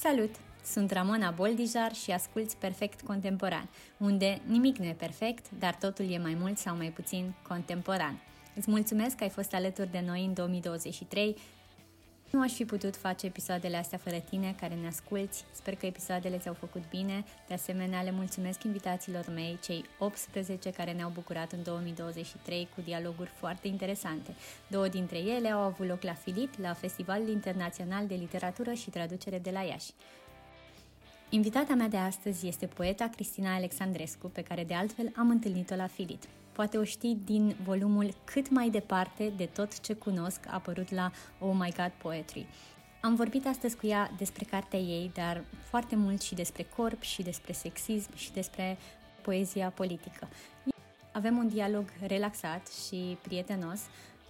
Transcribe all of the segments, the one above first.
Salut! Sunt Ramona Boldijar și asculți Perfect Contemporan, unde nimic nu e perfect, dar totul e mai mult sau mai puțin contemporan. Îți mulțumesc că ai fost alături de noi în 2023 nu aș fi putut face episoadele astea fără tine care ne asculti. Sper că episoadele ți-au făcut bine. De asemenea, le mulțumesc invitațiilor mei, cei 18 care ne-au bucurat în 2023 cu dialoguri foarte interesante. Două dintre ele au avut loc la Filit, la Festivalul Internațional de Literatură și Traducere de la Iași. Invitata mea de astăzi este poeta Cristina Alexandrescu, pe care de altfel am întâlnit-o la Filit. Poate o știi din volumul Cât mai departe de tot ce cunosc apărut la Oh My God Poetry. Am vorbit astăzi cu ea despre cartea ei, dar foarte mult și despre corp și despre sexism și despre poezia politică. Avem un dialog relaxat și prietenos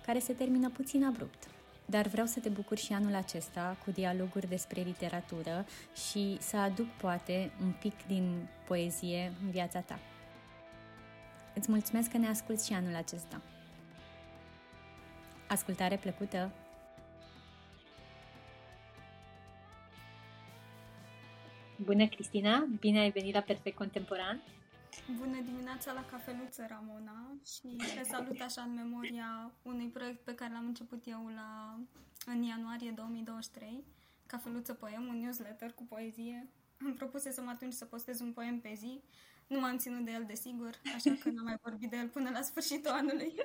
care se termină puțin abrupt. Dar vreau să te bucur și anul acesta cu dialoguri despre literatură și să aduc poate un pic din poezie în viața ta. Îți mulțumesc că ne asculți și anul acesta. Ascultare plăcută! Bună, Cristina! Bine ai venit la Perfect Contemporan! Bună dimineața la cafeluță, Ramona, și te salut așa în memoria unui proiect pe care l-am început eu la, în ianuarie 2023, Cafeluță Poem, un newsletter cu poezie. Îmi propusesem atunci să postez un poem pe zi, nu m-am ținut de el, desigur, așa că n-am mai vorbit de el până la sfârșitul anului.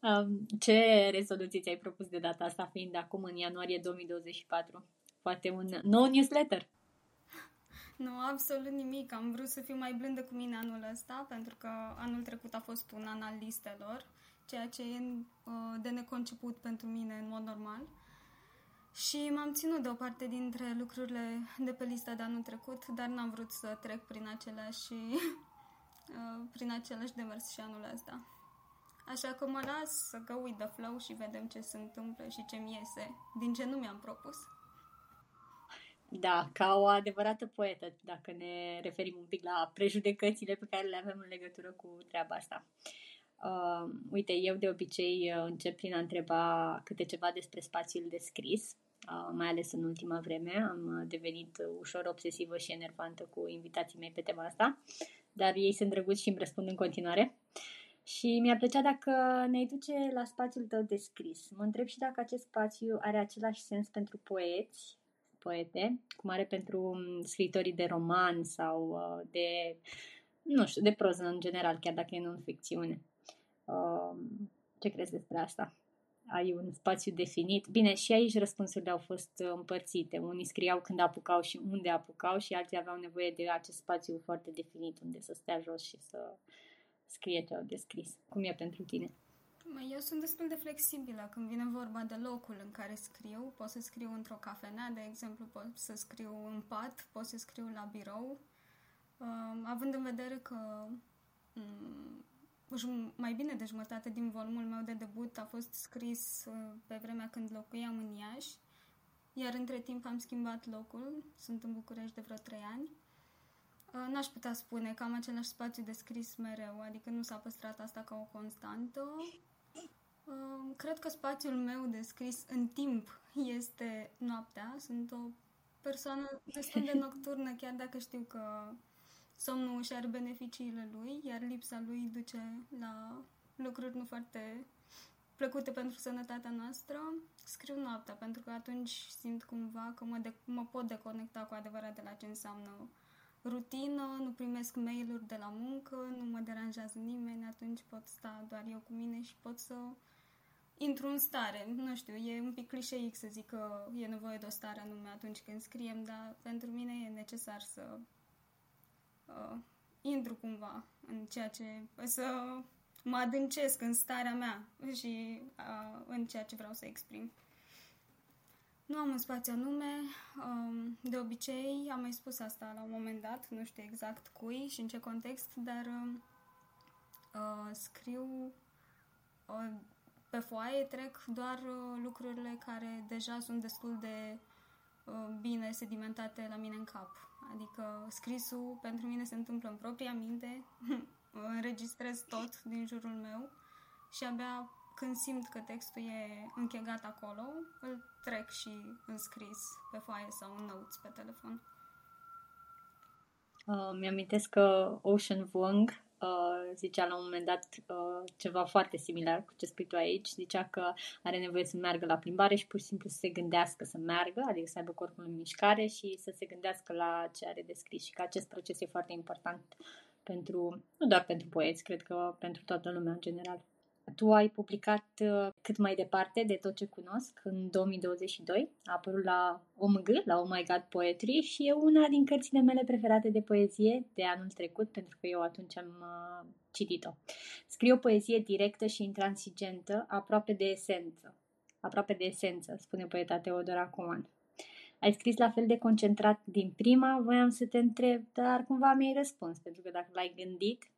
Um, ce rezoluții ți-ai propus de data asta, fiind acum în ianuarie 2024? Poate un nou newsletter? Nu, absolut nimic. Am vrut să fiu mai blândă cu mine anul ăsta, pentru că anul trecut a fost un an al listelor, ceea ce e uh, de neconceput pentru mine în mod normal. Și m-am ținut de o parte dintre lucrurile de pe lista de anul trecut, dar n-am vrut să trec prin aceleași, uh, prin același demers și anul ăsta. Așa că mă las să go with the flow și vedem ce se întâmplă și ce mi iese, din ce nu mi-am propus. Da, ca o adevărată poetă, dacă ne referim un pic la prejudecățile pe care le avem în legătură cu treaba asta. Uh, uite, eu de obicei uh, încep prin a întreba câte ceva despre spațiul de scris, uh, mai ales în ultima vreme. Am devenit ușor obsesivă și enervantă cu invitații mei pe tema asta, dar ei sunt drăguți și îmi răspund în continuare. Și mi-ar plăcea dacă ne duce la spațiul tău de scris. Mă întreb și dacă acest spațiu are același sens pentru poeți poete, cum are pentru um, scritorii de roman sau uh, de, nu știu, de proză în general, chiar dacă e non-ficțiune. Um, ce crezi despre asta? Ai un spațiu definit? Bine, și aici răspunsurile au fost uh, împărțite. Unii scriau când apucau și unde apucau și alții aveau nevoie de acest spațiu foarte definit unde să stea jos și să scrie ce au descris. Cum e pentru tine? Eu sunt destul de flexibilă când vine vorba de locul în care scriu. Pot să scriu într-o cafenea, de exemplu, pot să scriu în pat, pot să scriu la birou. Uh, având în vedere că um, mai bine de jumătate din volumul meu de debut a fost scris uh, pe vremea când locuiam în Iași, iar între timp am schimbat locul, sunt în București de vreo trei ani. Uh, n-aș putea spune că am același spațiu de scris mereu, adică nu s-a păstrat asta ca o constantă. Cred că spațiul meu de scris în timp este noaptea. Sunt o persoană destul de nocturnă, chiar dacă știu că somnul și are beneficiile lui, iar lipsa lui duce la lucruri nu foarte plăcute pentru sănătatea noastră. Scriu noaptea, pentru că atunci simt cumva că mă, de- mă pot deconecta cu adevărat de la ce înseamnă rutină, nu primesc mail-uri de la muncă, nu mă deranjează nimeni, atunci pot sta doar eu cu mine și pot să intru în stare. Nu știu, e un pic clișeic să zic că e nevoie de o stare anume atunci când scriem, dar pentru mine e necesar să uh, intru cumva în ceea ce... să mă adâncesc în starea mea și uh, în ceea ce vreau să exprim. Nu am un spațiu anume, um, de obicei am mai spus asta la un moment dat, nu știu exact cui și în ce context, dar um, uh, scriu uh, pe foaie, trec doar uh, lucrurile care deja sunt destul de bine sedimentate la mine în cap. Adică scrisul pentru mine se întâmplă în propria minte, înregistrez tot din jurul meu și abia când simt că textul e închegat acolo, îl trec și în scris pe foaie sau în notes pe telefon. Uh, mi-amintesc că Ocean Vuong uh, zicea la un moment dat uh, ceva foarte similar cu ce spui tu aici. Zicea că are nevoie să meargă la plimbare și pur și simplu să se gândească să meargă, adică să aibă corpul în mișcare și să se gândească la ce are de scris și că acest proces e foarte important pentru, nu doar pentru poeți, cred că pentru toată lumea în general. Tu ai publicat uh, cât mai departe de tot ce cunosc în 2022. A apărut la OMG, la Oh My God Poetry și e una din cărțile mele preferate de poezie de anul trecut, pentru că eu atunci am uh, citit-o. Scrie o poezie directă și intransigentă, aproape de esență. Aproape de esență, spune poeta Teodora Coman. Ai scris la fel de concentrat din prima, voiam să te întreb, dar cumva mi-ai răspuns, pentru că dacă l-ai gândit,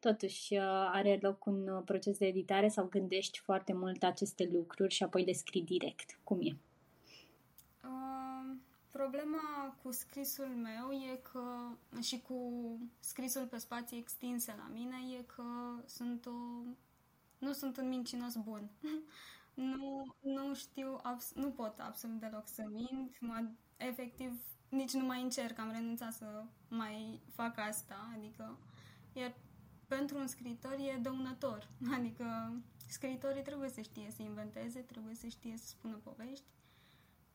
totuși uh, are loc un uh, proces de editare sau gândești foarte mult aceste lucruri și apoi le scrii direct? Cum e? Uh, problema cu scrisul meu e că și cu scrisul pe spații extinse la mine e că sunt o, nu sunt un mincinos bun. nu, nu știu, abs- nu pot absolut deloc să mint. Mă, efectiv, nici nu mai încerc, am renunțat să mai fac asta, adică iar pentru un scriitor e dăunător. Adică scriitorii trebuie să știe să inventeze, trebuie să știe să spună povești.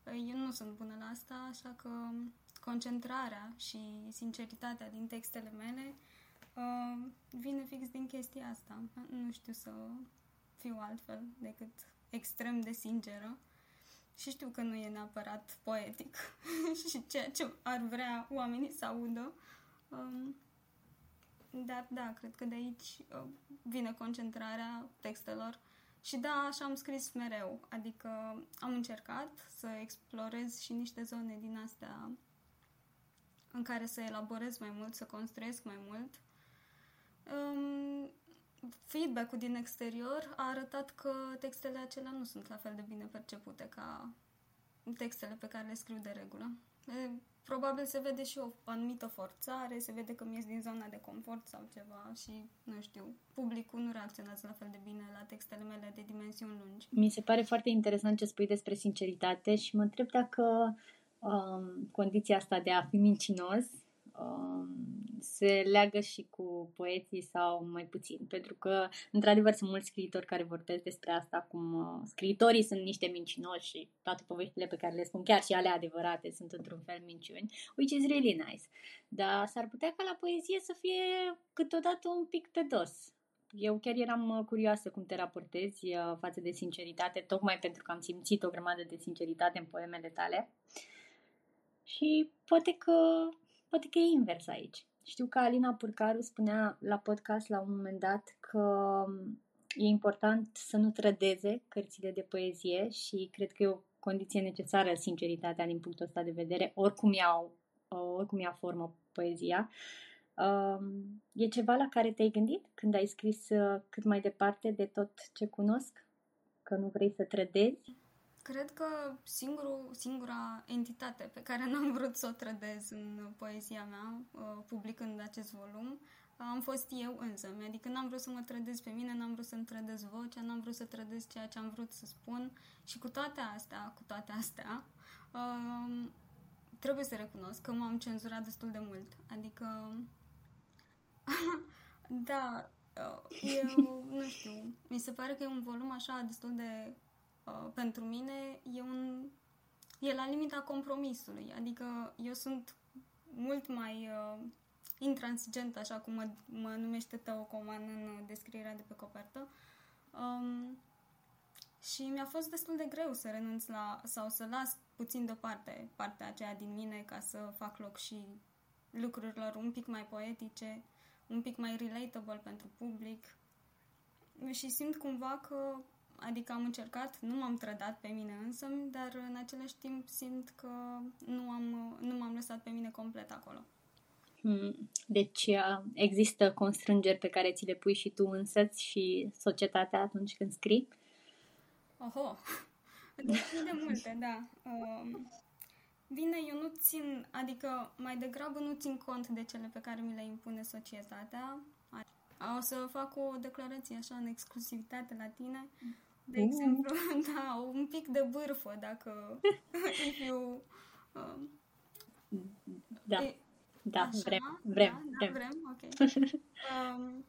Păi, eu nu sunt bună la asta, așa că concentrarea și sinceritatea din textele mele uh, vine fix din chestia asta. Nu știu să fiu altfel decât extrem de sinceră. Și știu că nu e neapărat poetic și ceea ce ar vrea oamenii să audă. Um, dar da, cred că de aici uh, vine concentrarea textelor. Și da, așa am scris mereu. Adică am încercat să explorez și niște zone din astea în care să elaborez mai mult, să construiesc mai mult. Um, feedback-ul din exterior a arătat că textele acelea nu sunt la fel de bine percepute ca textele pe care le scriu de regulă probabil se vede și o anumită forțare, se vede că mi din zona de confort sau ceva și, nu știu, publicul nu reacționează la fel de bine la textele mele de dimensiuni lungi. Mi se pare foarte interesant ce spui despre sinceritate și mă întreb dacă um, condiția asta de a fi mincinos um, se leagă și cu poeții sau mai puțin, pentru că, într-adevăr, sunt mulți scriitori care vorbesc despre asta, cum uh, scriitorii sunt niște mincinoși și toate poveștile pe care le spun, chiar și ale adevărate, sunt într-un fel minciuni, which is really nice. Dar s-ar putea ca la poezie să fie câteodată un pic pe dos. Eu chiar eram uh, curioasă cum te raportezi uh, față de sinceritate, tocmai pentru că am simțit o grămadă de sinceritate în poemele tale. Și poate că, poate că e invers aici. Știu că Alina Purcaru spunea la podcast la un moment dat că e important să nu trădeze cărțile de poezie și cred că e o condiție necesară sinceritatea din punctul ăsta de vedere, oricum iau, oricum ia formă poezia. Um, e ceva la care te-ai gândit când ai scris uh, cât mai departe de tot ce cunosc? Că nu vrei să trădezi? Cred că singurul, singura entitate pe care n-am vrut să o trădez în poezia mea, uh, publicând acest volum, am fost eu însă. Adică n-am vrut să mă trădez pe mine, n-am vrut să-mi trădez vocea, n-am vrut să trădez ceea ce am vrut să spun și cu toate astea, cu toate astea, um, trebuie să recunosc că m-am cenzurat destul de mult. Adică, da, uh, eu nu știu, mi se pare că e un volum așa destul de Uh, pentru mine e un e la limita compromisului. Adică eu sunt mult mai uh, intransigent, așa cum mă, mă numește Teo Coman în descrierea de pe copertă. Um, și mi-a fost destul de greu să renunț la, sau să las puțin deoparte partea aceea din mine ca să fac loc și lucrurilor un pic mai poetice, un pic mai relatable pentru public. Și simt cumva că Adică am încercat, nu m-am trădat pe mine însă, dar în același timp simt că nu, am, nu m-am lăsat pe mine complet acolo. Hmm. Deci uh, există constrângeri pe care ți le pui și tu însăți și societatea atunci când scrii? Oho! Destul de multe, da. Um, bine, eu nu țin, adică mai degrabă nu țin cont de cele pe care mi le impune societatea. O să fac o declarație așa în exclusivitate la tine. De mm. exemplu, da, un pic de bârfă, dacă if you, um, da, e, da, așa, vrem, vrem, da, vrem. Da, vrem, ok. um,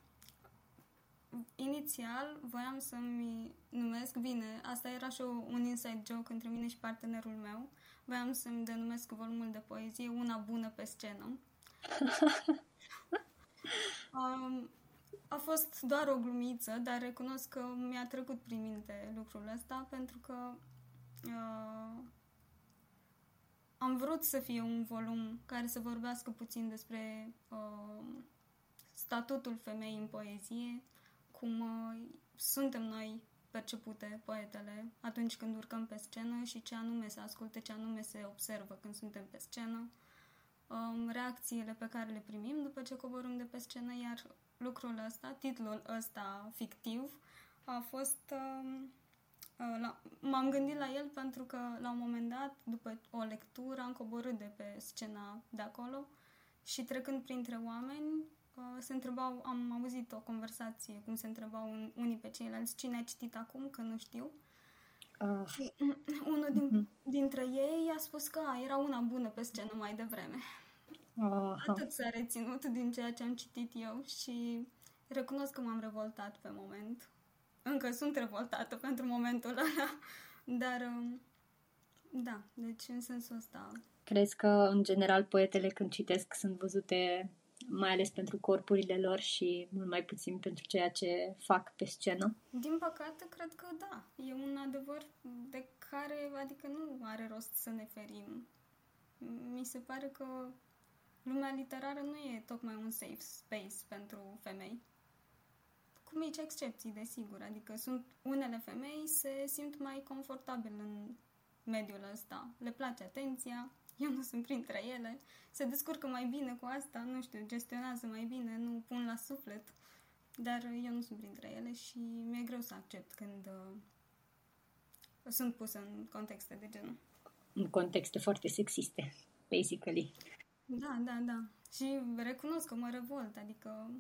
inițial voiam să-mi numesc, bine, asta era și un inside joke între mine și partenerul meu, voiam să-mi denumesc volumul de poezie Una bună pe scenă. um, a fost doar o glumiță, dar recunosc că mi-a trecut prin minte lucrul ăsta pentru că uh, am vrut să fie un volum care să vorbească puțin despre uh, statutul femeii în poezie, cum uh, suntem noi percepute poetele atunci când urcăm pe scenă și ce anume se asculte, ce anume se observă când suntem pe scenă, um, reacțiile pe care le primim după ce coborâm de pe scenă, iar lucrul ăsta, titlul ăsta fictiv, a fost... Um, uh, la, m-am gândit la el pentru că la un moment dat, după o lectură, am coborât de pe scena de acolo și trecând printre oameni, uh, se întrebau, am auzit o conversație, cum se întrebau un, unii pe ceilalți, cine a citit acum, că nu știu. Uh. Și unul din, uh-huh. dintre ei a spus că a, era una bună pe scenă mai devreme. Uh-huh. Atât s-a reținut din ceea ce am citit eu și recunosc că m-am revoltat pe moment. Încă sunt revoltată pentru momentul ăla, dar um, da, deci în sensul ăsta. Crezi că, în general, poetele când citesc sunt văzute mai ales pentru corpurile lor și mult mai puțin pentru ceea ce fac pe scenă? Din păcate, cred că da. E un adevăr de care, adică nu are rost să ne ferim. Mi se pare că lumea literară nu e tocmai un safe space pentru femei. Cu mici excepții, desigur. Adică sunt unele femei se simt mai confortabil în mediul ăsta. Le place atenția, eu nu sunt printre ele, se descurcă mai bine cu asta, nu știu, gestionează mai bine, nu pun la suflet, dar eu nu sunt printre ele și mi-e greu să accept când uh, sunt pusă în contexte de genul. În contexte foarte sexiste, basically. Da, da, da. Și recunosc că mă revolt, adică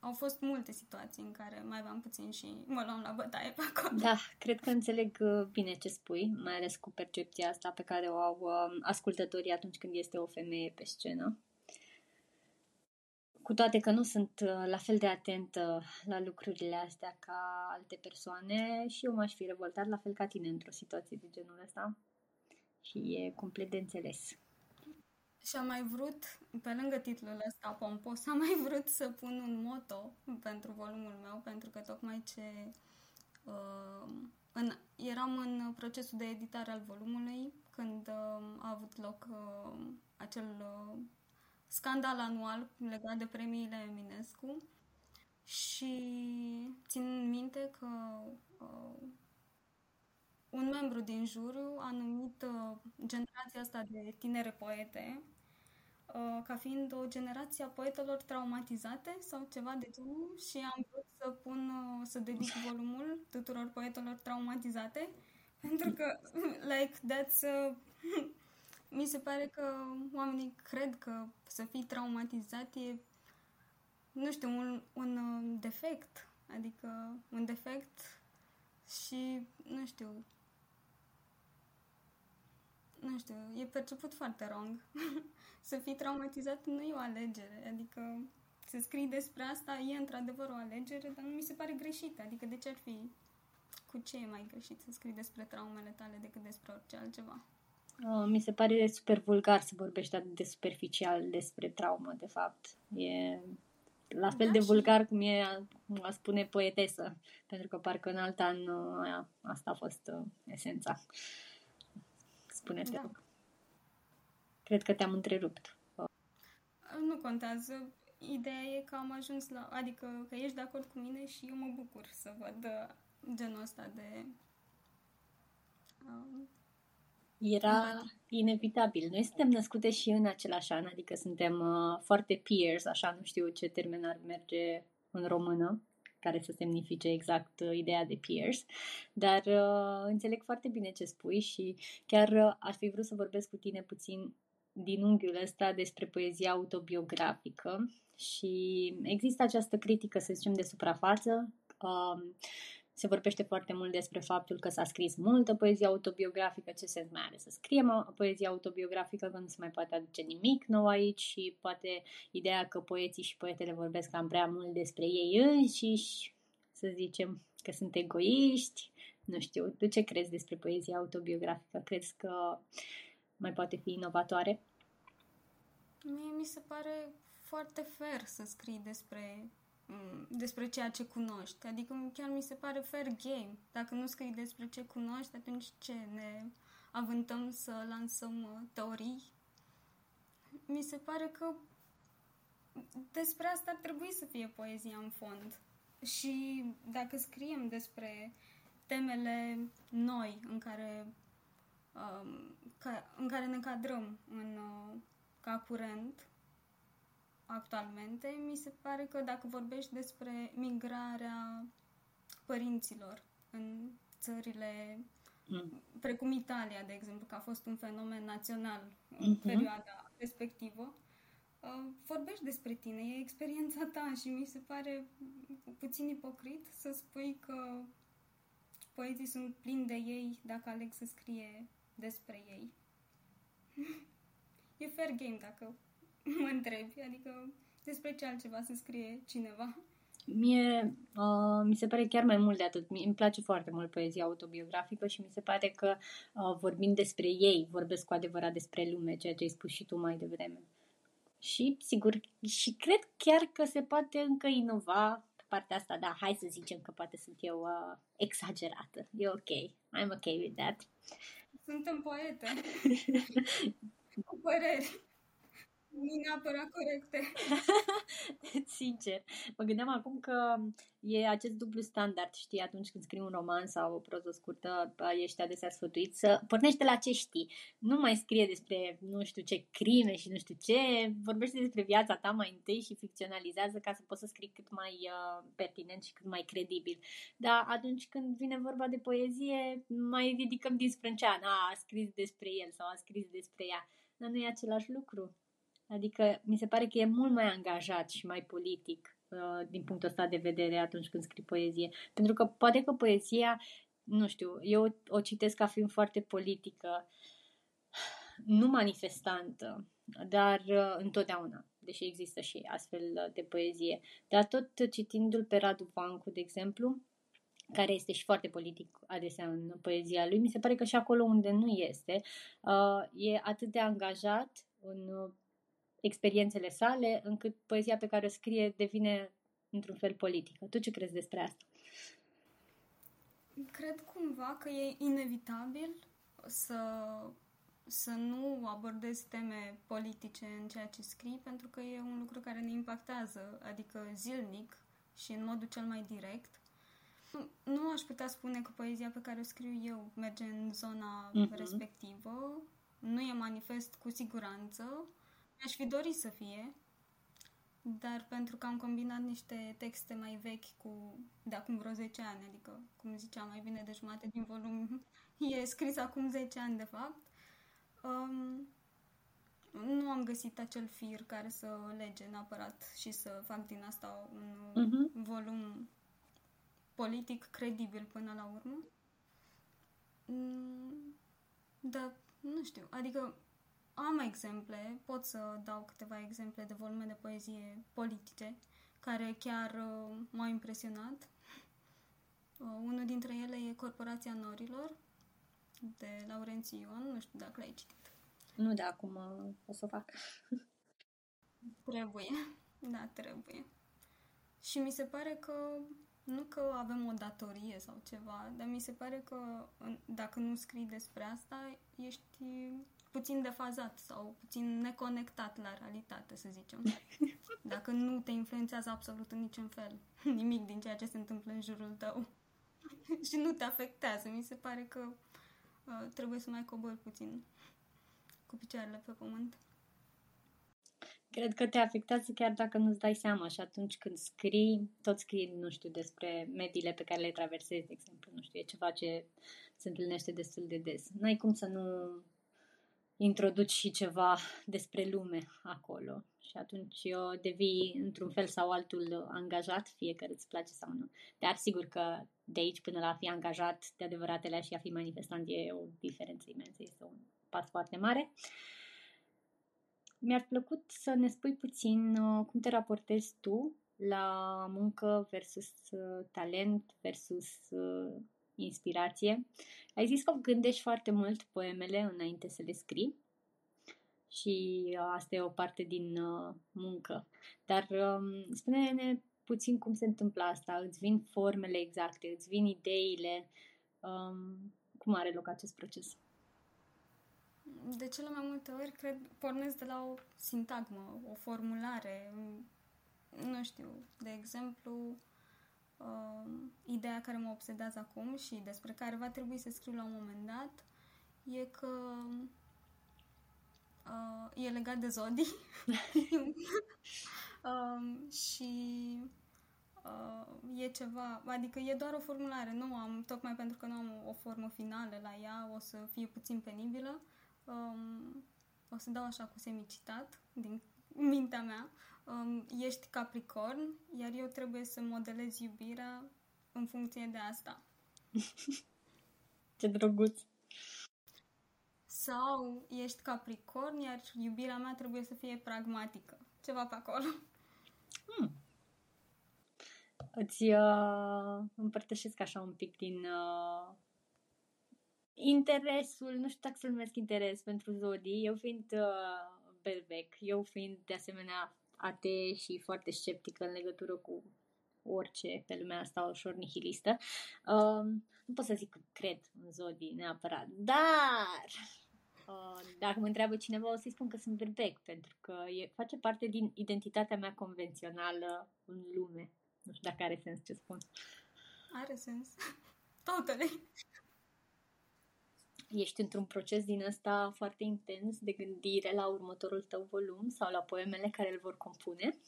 au fost multe situații în care mai aveam puțin și mă luam la bătaie pe acolo. Da, cred că înțeleg uh, bine ce spui, mai ales cu percepția asta pe care o au um, ascultătorii atunci când este o femeie pe scenă. Cu toate că nu sunt uh, la fel de atentă la lucrurile astea ca alte persoane și eu m-aș fi revoltat la fel ca tine într-o situație de genul ăsta și e complet de înțeles. Și am mai vrut, pe lângă titlul ăsta pompos, am mai vrut să pun un moto pentru volumul meu, pentru că tocmai ce uh, în, eram în procesul de editare al volumului când uh, a avut loc uh, acel uh, scandal anual legat de premiile Eminescu. Și țin minte că uh, un membru din juriu a numit uh, generația asta de tinere poete uh, ca fiind o generație a poetelor traumatizate sau ceva de genul și am vrut să pun, uh, să dedic volumul tuturor poetelor traumatizate pentru că, like, that's... Uh, mi se pare că oamenii cred că să fii traumatizat e, nu știu, un, un uh, defect. Adică un defect și, nu știu, nu știu, e perceput foarte wrong. să fii traumatizat nu e o alegere, adică să scrii despre asta e într-adevăr o alegere, dar nu mi se pare greșit, adică de ce ar fi, cu ce e mai greșit să scrii despre traumele tale decât despre orice altceva? Uh, mi se pare super vulgar să vorbești atât de superficial despre traumă, de fapt. E la fel da, de vulgar cum e a spune poetesă, pentru că parcă în alt an uh, asta a fost uh, esența. Spune-te, da. Cred că te-am întrerupt. Nu contează. Ideea e că am ajuns la... Adică că ești de acord cu mine și eu mă bucur să văd uh, genul ăsta de... Um, Era inevitabil. Noi suntem născute și în același an, adică suntem uh, foarte peers, așa nu știu ce termen ar merge în română care să semnifice exact uh, ideea de peers, dar uh, înțeleg foarte bine ce spui și chiar uh, ar fi vrut să vorbesc cu tine puțin din unghiul ăsta despre poezia autobiografică și există această critică, să zicem, de suprafață. Um, se vorbește foarte mult despre faptul că s-a scris multă poezie autobiografică, ce sens mai are să scriem poezie autobiografică, că nu se mai poate aduce nimic nou aici și poate ideea că poeții și poetele vorbesc cam prea mult despre ei înșiși, să zicem că sunt egoiști, nu știu, tu ce crezi despre poezia autobiografică? Crezi că mai poate fi inovatoare? Mie mi se pare foarte fair să scrii despre Mm, despre ceea ce cunoști. Adică chiar mi se pare fair game. Dacă nu scrii despre ce cunoști, atunci ce? Ne avântăm să lansăm uh, teorii? Mi se pare că despre asta ar trebui să fie poezia în fond. Și dacă scriem despre temele noi în care, um, ca, în care ne cadrăm în, uh, ca curent, actualmente, mi se pare că dacă vorbești despre migrarea părinților în țările mm. precum Italia, de exemplu, că a fost un fenomen național în mm-hmm. perioada respectivă, uh, vorbești despre tine, e experiența ta și mi se pare puțin ipocrit să spui că poeții sunt plini de ei dacă aleg să scrie despre ei. e fair game dacă mă întrebi, adică despre ce altceva să scrie cineva. Mie uh, mi se pare chiar mai mult de atât. Mie îmi place foarte mult poezia autobiografică și mi se pare că uh, vorbind despre ei, vorbesc cu adevărat despre lume, ceea ce ai spus și tu mai devreme. Și, sigur, și cred chiar că se poate încă inova pe partea asta, dar hai să zicem că poate sunt eu uh, exagerată. E ok. I'm ok with that. Suntem poete. cu păreri nu neapărat corecte. Sincer. Mă gândeam acum că e acest dublu standard, știi, atunci când scrii un roman sau o proză scurtă, ești adesea sfătuit să pornește la ce știi. Nu mai scrie despre nu știu ce crime și nu știu ce, vorbește despre viața ta mai întâi și ficționalizează ca să poți să scrii cât mai uh, pertinent și cât mai credibil. Dar atunci când vine vorba de poezie, mai ridicăm din sprânceană, a, a scris despre el sau a scris despre ea. Dar nu e același lucru. Adică mi se pare că e mult mai angajat și mai politic uh, din punctul ăsta de vedere atunci când scrii poezie. Pentru că poate că poezia, nu știu, eu o citesc ca fiind foarte politică, nu manifestantă, dar uh, întotdeauna, deși există și astfel de poezie. Dar tot citindu-l pe Radu Vancu, de exemplu, care este și foarte politic adesea în poezia lui, mi se pare că și acolo unde nu este, uh, e atât de angajat în experiențele sale, încât poezia pe care o scrie devine într-un fel politică. Tu ce crezi despre asta? Cred cumva că e inevitabil să, să nu abordezi teme politice în ceea ce scrii, pentru că e un lucru care ne impactează, adică zilnic și în modul cel mai direct. Nu, nu aș putea spune că poezia pe care o scriu eu merge în zona uh-huh. respectivă, nu e manifest cu siguranță, mi-aș fi dorit să fie, dar pentru că am combinat niște texte mai vechi cu de acum vreo 10 ani, adică, cum ziceam, mai bine de jumate din volum e scris acum 10 ani, de fapt, um, nu am găsit acel fir care să lege neapărat și să fac din asta un uh-huh. volum politic credibil până la urmă. Mm, dar, nu știu, adică am exemple, pot să dau câteva exemple de volume de poezie politice care chiar uh, m-au impresionat. Uh, unul dintre ele e Corporația Norilor de Laurențiu Ion, nu știu dacă l-ai citit. Nu de acum uh, o să o fac. trebuie, da, trebuie. Și mi se pare că nu că avem o datorie sau ceva, dar mi se pare că dacă nu scrii despre asta, ești puțin defazat sau puțin neconectat la realitate, să zicem. Dacă nu te influențează absolut în niciun fel nimic din ceea ce se întâmplă în jurul tău și nu te afectează, mi se pare că uh, trebuie să mai cobori puțin cu picioarele pe pământ. Cred că te afectează chiar dacă nu-ți dai seama și atunci când scrii, tot scrii, nu știu, despre mediile pe care le traversezi, de exemplu, nu știu, e ceva ce se întâlnește destul de des. N-ai cum să nu introduci și ceva despre lume acolo și atunci eu devii într-un fel sau altul angajat, fie că îți place sau nu. Dar sigur că de aici până la a fi angajat de adevăratele și a fi manifestant e o diferență imensă, este un pas foarte mare. Mi-ar plăcut să ne spui puțin uh, cum te raportezi tu la muncă versus uh, talent versus uh, inspirație. Ai zis că gândești foarte mult poemele înainte să le scrii și uh, asta e o parte din uh, muncă. Dar um, spune-ne puțin cum se întâmplă asta, îți vin formele exacte, îți vin ideile, um, cum are loc acest proces? De cele mai multe ori, cred, pornesc de la o sintagmă, o formulare, nu știu, de exemplu, uh, ideea care mă obsedează acum și despre care va trebui să scriu la un moment dat e că uh, e legat de Zodi. Um, și uh, e ceva, adică e doar o formulare, nu am, tocmai pentru că nu am o, o formă finală la ea, o să fie puțin penibilă, um, o să dau așa cu semicitat din mintea mea, um, ești Capricorn, iar eu trebuie să modelez iubirea în funcție de asta. Ce drăguț! Sau ești Capricorn, iar iubirea mea trebuie să fie pragmatică. Ceva pe acolo. Hmm. Îți uh, împărtășesc așa un pic din uh, interesul, nu știu dacă să-l numesc interes pentru Zodii, eu fiind uh, belbec, eu fiind de asemenea ate și foarte sceptică în legătură cu orice pe lumea asta ușor nihilistă. Uh, nu pot să zic că cred în zodii neapărat, dar uh, dacă mă întreabă cineva o să-i spun că sunt berbec, pentru că e, face parte din identitatea mea convențională în lume. Nu știu dacă are sens ce spun. Are sens. Totally ești într-un proces din ăsta foarte intens de gândire la următorul tău volum sau la poemele care îl vor compune?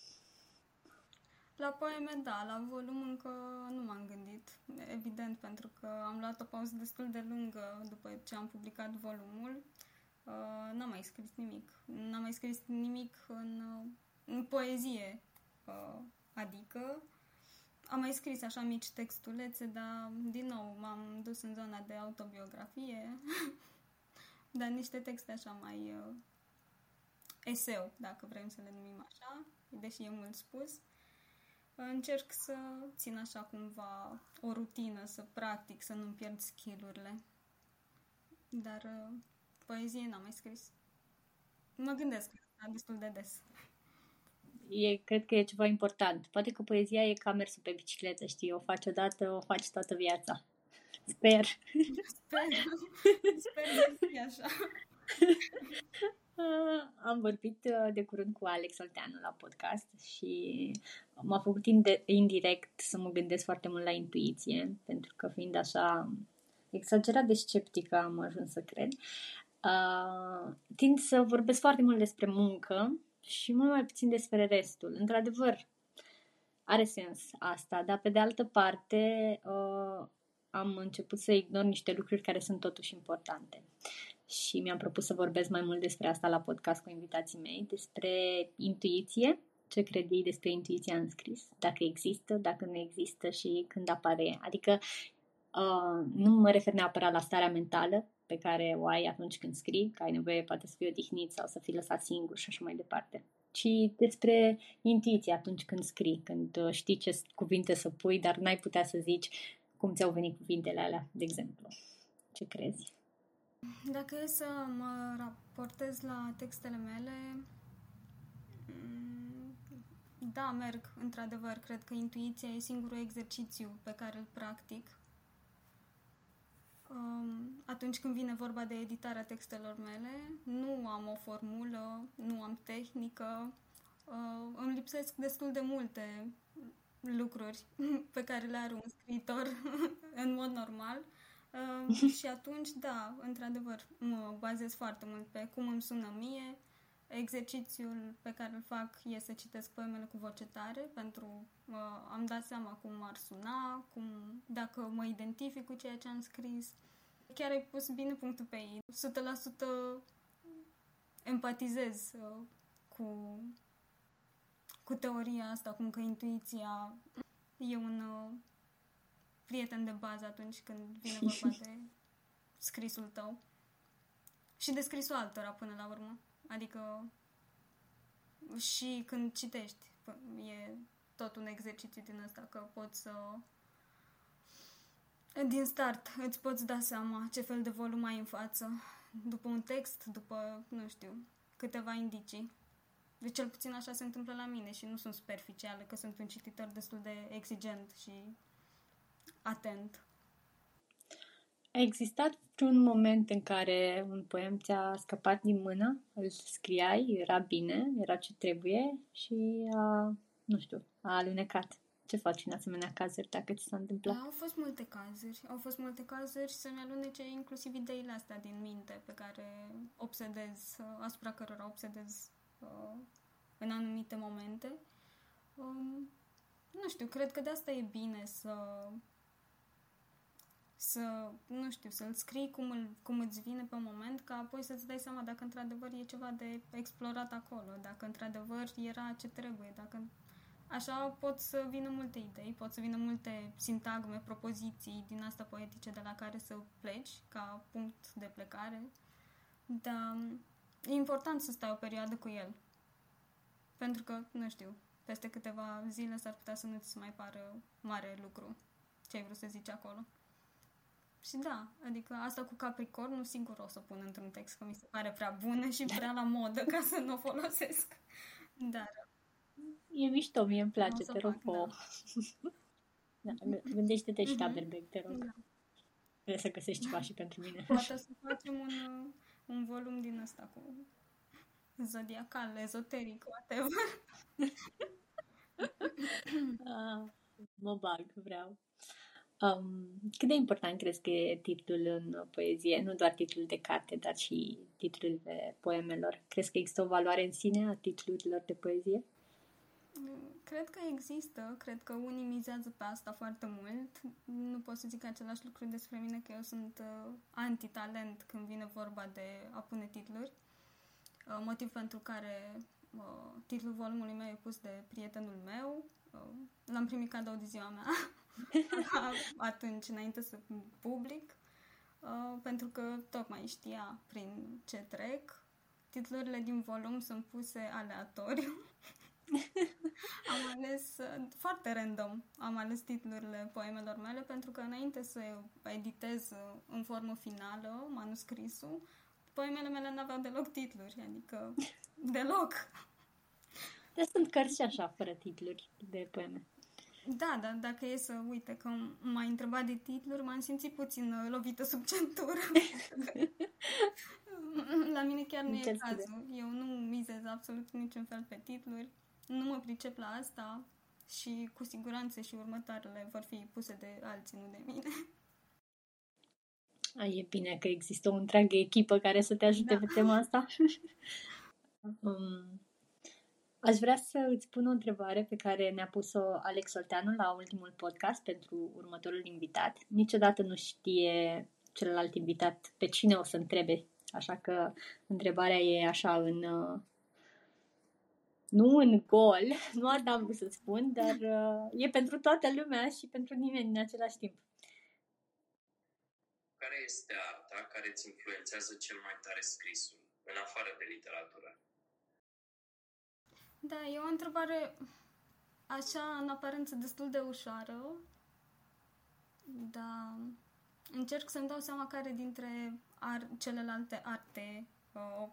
La poeme, da, la volum încă nu m-am gândit, evident, pentru că am luat o pauză destul de lungă după ce am publicat volumul. Uh, n-am mai scris nimic. N-am mai scris nimic în, în poezie, uh, adică am mai scris așa mici textulețe, dar din nou m-am dus în zona de autobiografie, dar niște texte așa mai uh, eseu, dacă vrem să le numim așa, deși e mult spus. Încerc să țin așa cumva o rutină, să practic, să nu-mi pierd skillurile. Dar uh, poezie n-am mai scris. Mă gândesc destul de des e, cred că e ceva important. Poate că poezia e ca mersul pe bicicletă, știi? O faci odată, o faci toată viața. Sper. Sper. Sper să fie așa. Am vorbit uh, de curând cu Alex Olteanu la podcast și m-a făcut indirect să mă gândesc foarte mult la intuiție, pentru că fiind așa exagerat de sceptică am ajuns să cred. Uh, tind să vorbesc foarte mult despre muncă și mult mai puțin despre restul. Într-adevăr, are sens asta, dar pe de altă parte uh, am început să ignor niște lucruri care sunt totuși importante. Și mi-am propus să vorbesc mai mult despre asta la podcast cu invitații mei, despre intuiție, ce cred ei despre intuiția în scris, dacă există, dacă nu există și când apare. Adică uh, nu mă refer neapărat la starea mentală, pe care o ai atunci când scrii, că ai nevoie poate să fii odihnit sau să fii lăsat singur și așa mai departe, ci despre intuiție atunci când scrii, când uh, știi ce cuvinte să pui, dar n-ai putea să zici cum ți-au venit cuvintele alea, de exemplu. Ce crezi? Dacă e să mă raportez la textele mele, mm, da, merg, într-adevăr. Cred că intuiția e singurul exercițiu pe care îl practic Um, atunci când vine vorba de editarea textelor mele, nu am o formulă, nu am tehnică, uh, îmi lipsesc destul de multe lucruri pe care le are un scriitor în mod normal. Uh, și atunci, da, într-adevăr, mă bazez foarte mult pe cum îmi sună mie. Exercițiul pe care îl fac e să citesc poemele cu voce tare pentru uh, am dat seama cum ar suna, cum, dacă mă identific cu ceea ce am scris. Chiar ai pus bine punctul pe ei. 100% empatizez uh, cu, cu teoria asta, cum că intuiția e un uh, prieten de bază atunci când vine vorba de scrisul tău și de scrisul altora până la urmă. Adică și când citești, e tot un exercițiu din ăsta, că poți să din start îți poți da seama ce fel de volum ai în față, după un text, după, nu știu, câteva indicii. De cel puțin așa se întâmplă la mine și nu sunt superficială, că sunt un cititor destul de exigent și atent. A existat un moment în care un poem ți-a scăpat din mână, îl scriai, era bine, era ce trebuie și a, nu știu, a alunecat. Ce faci în asemenea cazuri dacă ți s-a întâmplat? Da, au fost multe cazuri. Au fost multe cazuri să-mi alunece inclusiv ideile astea din minte pe care obsedez, asupra cărora obsedez uh, în anumite momente. Um, nu știu, cred că de asta e bine să să, nu știu, să-l scrii cum, îl, cum îți vine pe moment, ca apoi să-ți dai seama dacă într-adevăr e ceva de explorat acolo, dacă într-adevăr era ce trebuie, dacă... Așa pot să vină multe idei, pot să vină multe sintagme, propoziții din asta poetice de la care să pleci ca punct de plecare, dar e important să stai o perioadă cu el. Pentru că, nu știu, peste câteva zile s-ar putea să nu ți se mai pară mare lucru ce ai vrut să zici acolo. Și da, adică asta cu Capricornul sigur o să o pun într-un text, că mi se pare prea bună și prea la modă ca să nu o folosesc. Dar... E mișto, mie îmi place, te rog. Fac, da. da. Gândește-te și Taberbeck, te rog. Da. Trebuie să găsești ceva și pentru mine. Poate să facem un, uh, un volum din ăsta cu zodiacal, ezoteric, whatever. ah, mă bag, vreau. Um, cât de important crezi că e titlul în poezie? Nu doar titlul de carte, dar și titlurile poemelor. Crezi că există o valoare în sine a titlurilor de poezie? Cred că există, cred că unii mizează pe asta foarte mult. Nu pot să zic același lucru despre mine, că eu sunt uh, anti-talent când vine vorba de a pune titluri. Uh, motiv pentru care uh, titlul volumului meu e pus de prietenul meu. Uh, l-am primit cadou de ziua mea. atunci, înainte să public, uh, pentru că tocmai știa prin ce trec. Titlurile din volum sunt puse aleatoriu. am ales uh, foarte random. Am ales titlurile poemelor mele pentru că înainte să editez uh, în formă finală manuscrisul, poemele mele n-aveau deloc titluri, adică deloc. Deci sunt cărți așa, fără titluri de poeme. Da, dar dacă e să uite că m-a întrebat de titluri, m-am simțit puțin uh, lovită sub centură. La mine chiar nu e cazul. Eu nu mizez absolut niciun fel pe titluri. Nu mă pricep la asta și cu siguranță și următoarele vor fi puse de alții, nu de mine. A, e bine că există o întreagă echipă care să te ajute da. pe tema asta. um, Aș vrea să îți pun o întrebare pe care ne-a pus-o Alex Olteanu la ultimul podcast pentru următorul invitat. Niciodată nu știe celălalt invitat pe cine o să întrebe, așa că întrebarea e așa în... Uh, nu în gol, nu asta am vrut să spun, dar uh, e pentru toată lumea și pentru nimeni în același timp. Care este arta care îți influențează cel mai tare scrisul, în afară de literatură? Da, e o întrebare așa, în aparență, destul de ușoară, dar încerc să-mi dau seama care dintre ar- celelalte arte uh,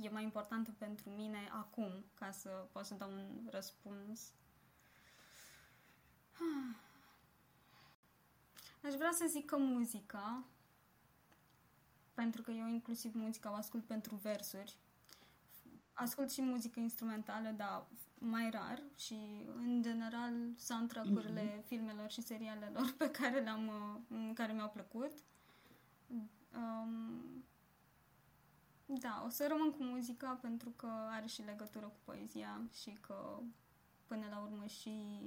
e mai importantă pentru mine acum, ca să pot să dau un răspuns. Aș vrea să zic că muzica, pentru că eu inclusiv muzica o ascult pentru versuri, ascult și muzică instrumentală, dar mai rar și, în general, soundtrack-urile mm-hmm. filmelor și serialelor pe care le-am, uh, care mi-au plăcut. Um, da, o să rămân cu muzica pentru că are și legătură cu poezia și că, până la urmă, și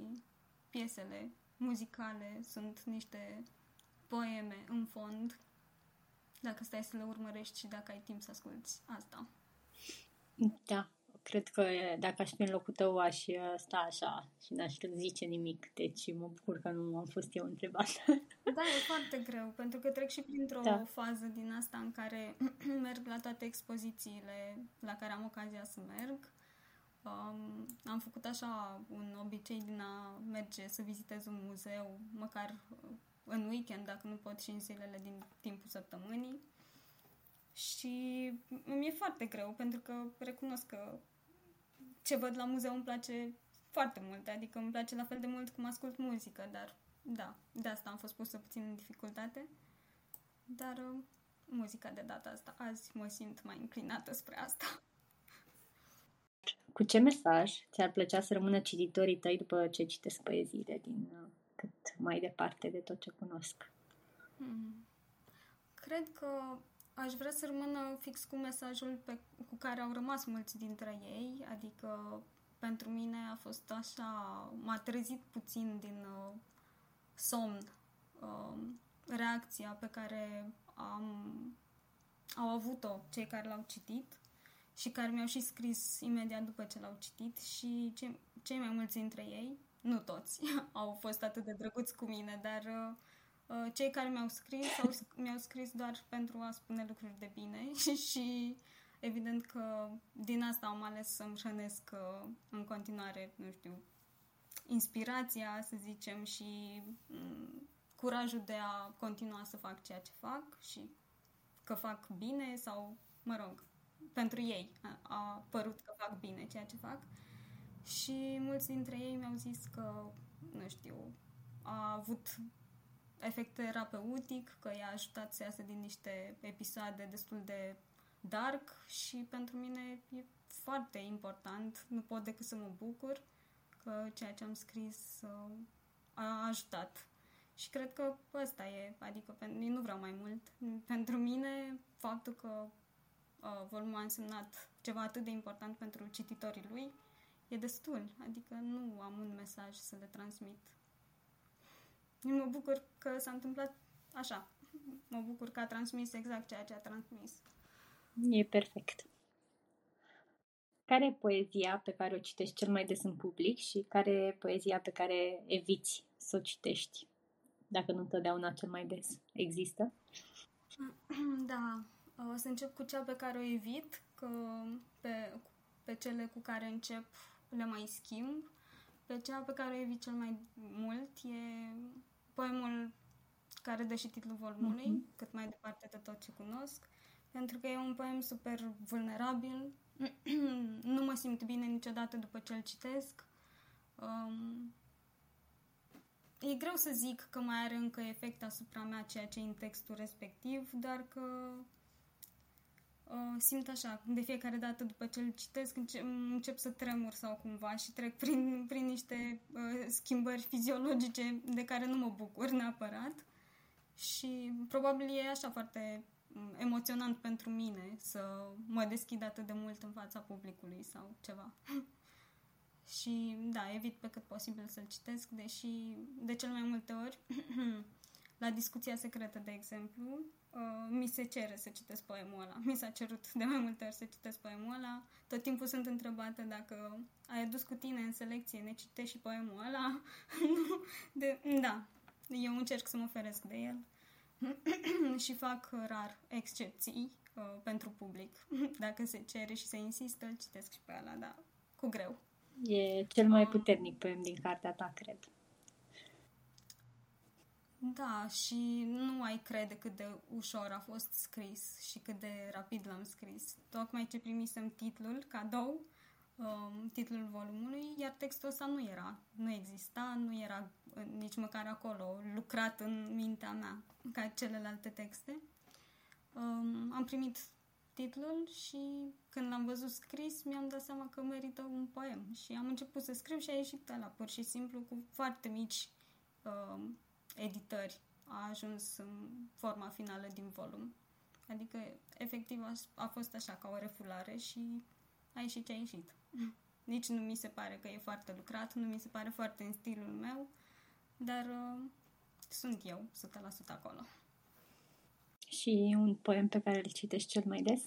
piesele muzicale sunt niște poeme în fond, dacă stai să le urmărești și dacă ai timp să asculti asta. Da, cred că dacă aș fi în locul tău aș sta așa și n-aș zice nimic, deci mă bucur că nu am fost eu întrebată. Da, e foarte greu, pentru că trec și printr-o da. fază din asta în care merg la toate expozițiile la care am ocazia să merg. Um, am făcut așa un obicei din a merge să vizitez un muzeu, măcar în weekend, dacă nu pot și în zilele din timpul săptămânii. Și mi-e foarte greu, pentru că recunosc că ce văd la muzeu îmi place foarte mult, adică îmi place la fel de mult cum ascult muzică, dar da, de asta am fost pusă puțin în dificultate. Dar uh, muzica de data asta, azi mă simt mai înclinată spre asta. Cu ce mesaj ți-ar plăcea să rămână cititorii tăi după ce citesc poeziile din uh, cât mai departe de tot ce cunosc? Hmm. Cred că aș vrea să rămână fix cu mesajul pe, cu care au rămas mulți dintre ei, adică pentru mine a fost așa, m-a trezit puțin din uh, somn uh, reacția pe care am, au avut-o cei care l-au citit și care mi-au și scris imediat după ce l-au citit și ce, cei mai mulți dintre ei, nu toți, au fost atât de drăguți cu mine, dar uh, uh, cei care mi-au scris au, mi-au scris doar pentru a spune lucruri de bine și evident că din asta am ales să-mi hrănesc uh, în continuare, nu știu, inspirația, să zicem, și um, curajul de a continua să fac ceea ce fac și că fac bine sau, mă rog, pentru ei a, a părut că fac bine ceea ce fac. Și mulți dintre ei mi-au zis că, nu știu, a avut efect terapeutic, că i-a ajutat să iasă din niște episoade destul de dark și pentru mine e foarte important, nu pot decât să mă bucur că ceea ce am scris uh, a ajutat. Și cred că ăsta e, adică nu vreau mai mult. Pentru mine, faptul că uh, volumul a însemnat ceva atât de important pentru cititorii lui, e destul. Adică nu am un mesaj să le transmit. Eu mă bucur că s-a întâmplat așa. Mă bucur că a transmis exact ceea ce a transmis. E perfect. Care e poezia pe care o citești cel mai des în public și care e poezia pe care eviți să o citești? Dacă nu întotdeauna cel mai des. Există? Da. O să încep cu cea pe care o evit, că pe, pe cele cu care încep le mai schimb. Pe cea pe care o evit cel mai mult e poemul care dă și titlul volumului, mm-hmm. cât mai departe de tot ce cunosc, pentru că e un poem super vulnerabil, nu mă simt bine niciodată după ce îl citesc. Um, e greu să zic că mai are încă efect asupra mea ceea ce e în textul respectiv, dar că uh, simt așa, de fiecare dată după ce îl citesc încep, încep să tremur sau cumva și trec prin, prin niște uh, schimbări fiziologice de care nu mă bucur neapărat. Și probabil e așa foarte emoționant pentru mine să mă deschid atât de mult în fața publicului sau ceva. și da, evit pe cât posibil să-l citesc, deși de cel mai multe ori, la discuția secretă, de exemplu, uh, mi se cere să citesc poemul ăla. Mi s-a cerut de mai multe ori să citesc poemul ăla. Tot timpul sunt întrebată dacă ai adus cu tine în selecție, ne citești și poemul ăla. de, da, eu încerc să mă feresc de el. și fac rar excepții uh, pentru public. Dacă se cere și se insistă, îl citesc și pe ăla, dar cu greu. E cel mai puternic poem din cartea ta, cred. Da, și nu ai crede cât de ușor a fost scris și cât de rapid l-am scris. Tocmai ce primisem titlul, cadou, um, titlul volumului, iar textul ăsta nu era, nu exista, nu era nici măcar acolo, lucrat în mintea mea, ca celelalte texte. Um, am primit titlul și când l-am văzut scris, mi-am dat seama că merită un poem și am început să scriu și a ieșit la pur și simplu, cu foarte mici um, editări, a ajuns în forma finală din volum. Adică, efectiv, a, a fost așa, ca o refulare și a ieșit ce a ieșit. Nici nu mi se pare că e foarte lucrat, nu mi se pare foarte în stilul meu, dar uh, sunt eu 100% acolo. Și un poem pe care îl citești cel mai des?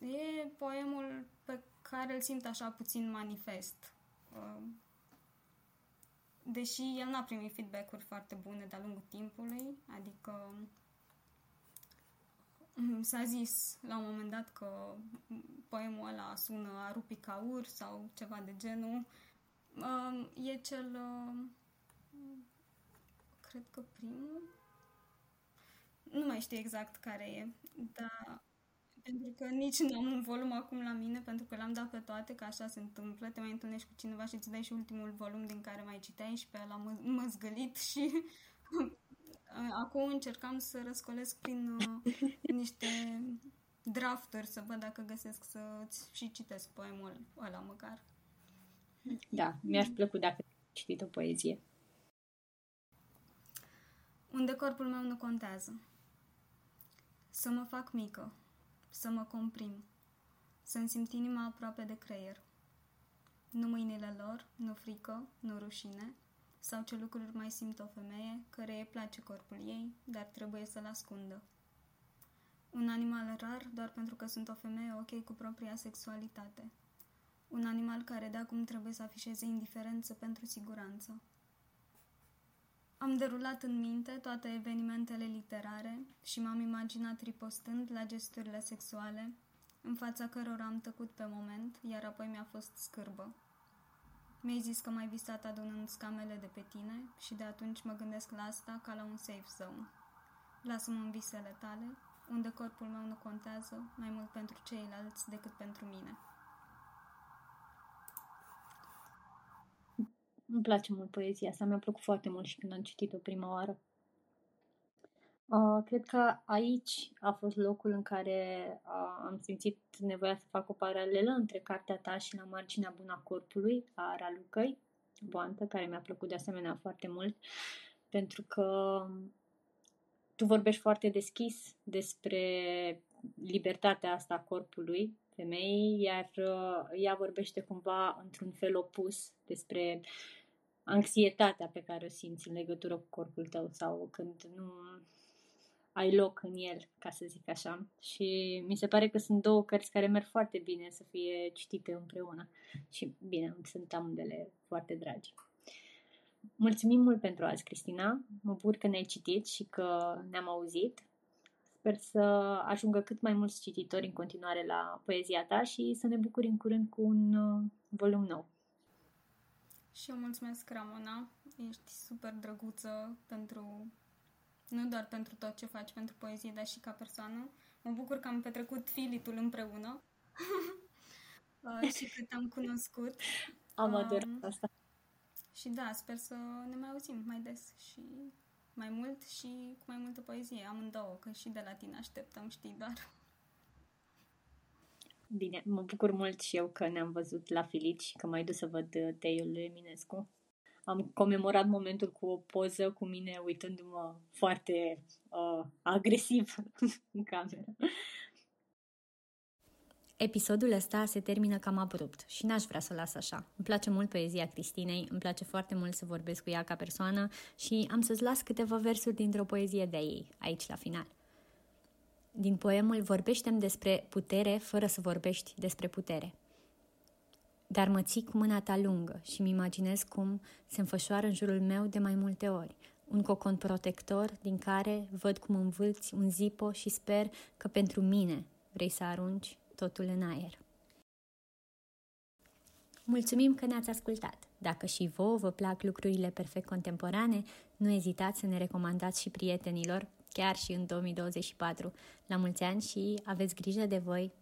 E poemul pe care îl simt așa puțin manifest. Uh, deși el n-a primit feedback-uri foarte bune de-a lungul timpului, adică mm, s-a zis la un moment dat că poemul ăla sună a rupi caur sau ceva de genul. Uh, e cel, uh, cred că primul, nu mai știu exact care e, dar pentru că nici nu am un volum acum la mine, pentru că l-am dat pe toate, că așa se întâmplă. Te mai întâlnești cu cineva și îți dai și ultimul volum din care mai citeai și pe ăla mă, mă zgălit și acum încercam să răscolesc prin uh, niște drafturi să văd dacă găsesc să și citesc poemul ăla măcar. Da, mi-aș plăcut dacă citit o poezie. Unde corpul meu nu contează. Să mă fac mică, să mă comprim, să-mi simt inima aproape de creier. Nu mâinile lor, nu frică, nu rușine, sau ce lucruri mai simt o femeie care îi place corpul ei, dar trebuie să-l ascundă. Un animal rar doar pentru că sunt o femeie ok cu propria sexualitate. Un animal care de acum trebuie să afișeze indiferență pentru siguranță. Am derulat în minte toate evenimentele literare și m-am imaginat ripostând la gesturile sexuale, în fața cărora am tăcut pe moment, iar apoi mi-a fost scârbă. Mi-ai zis că m-ai visat adunând scamele de pe tine și de atunci mă gândesc la asta ca la un safe zone. Lasă-mă în visele tale, unde corpul meu nu contează mai mult pentru ceilalți decât pentru mine. Îmi place mult poezia asta, mi-a plăcut foarte mult și când am citit-o prima oară. Uh, cred că aici a fost locul în care uh, am simțit nevoia să fac o paralelă între cartea ta și La marginea buna corpului a Ralucăi, Boantă, care mi-a plăcut de asemenea foarte mult, pentru că tu vorbești foarte deschis despre libertatea asta a corpului femeii, iar uh, ea vorbește cumva într-un fel opus despre anxietatea pe care o simți în legătură cu corpul tău sau când nu ai loc în el, ca să zic așa. Și mi se pare că sunt două cărți care merg foarte bine să fie citite împreună. Și bine, sunt amândele foarte dragi. Mulțumim mult pentru azi, Cristina. Mă bucur că ne-ai citit și că ne-am auzit. Sper să ajungă cât mai mulți cititori în continuare la poezia ta și să ne bucuri în curând cu un uh, volum nou. Și eu mulțumesc, Ramona. Ești super drăguță pentru nu doar pentru tot ce faci pentru poezie, dar și ca persoană. Mă bucur că am petrecut filitul împreună uh, și că te-am cunoscut. Am adorat um, asta. Și da, sper să ne mai auzim mai des și mai mult și cu mai multă poezie, amândouă, că și de la tine așteptăm, știi, doar. Bine, mă bucur mult și eu că ne-am văzut la Filit și că m-ai dus să văd uh, Teiul Eminescu. Am comemorat momentul cu o poză cu mine uitându-mă foarte uh, agresiv în cameră. Episodul ăsta se termină cam abrupt și n-aș vrea să o las așa. Îmi place mult poezia Cristinei, îmi place foarte mult să vorbesc cu ea ca persoană și am să-ți las câteva versuri dintr-o poezie de ei, aici la final. Din poemul vorbește despre putere fără să vorbești despre putere. Dar mă ții cu mâna ta lungă și îmi imaginez cum se înfășoară în jurul meu de mai multe ori. Un cocon protector din care văd cum învâlți un zipo și sper că pentru mine vrei să arunci totul în aer. Mulțumim că ne-ați ascultat! Dacă și vouă vă plac lucrurile perfect contemporane, nu ezitați să ne recomandați și prietenilor, chiar și în 2024. La mulți ani și aveți grijă de voi!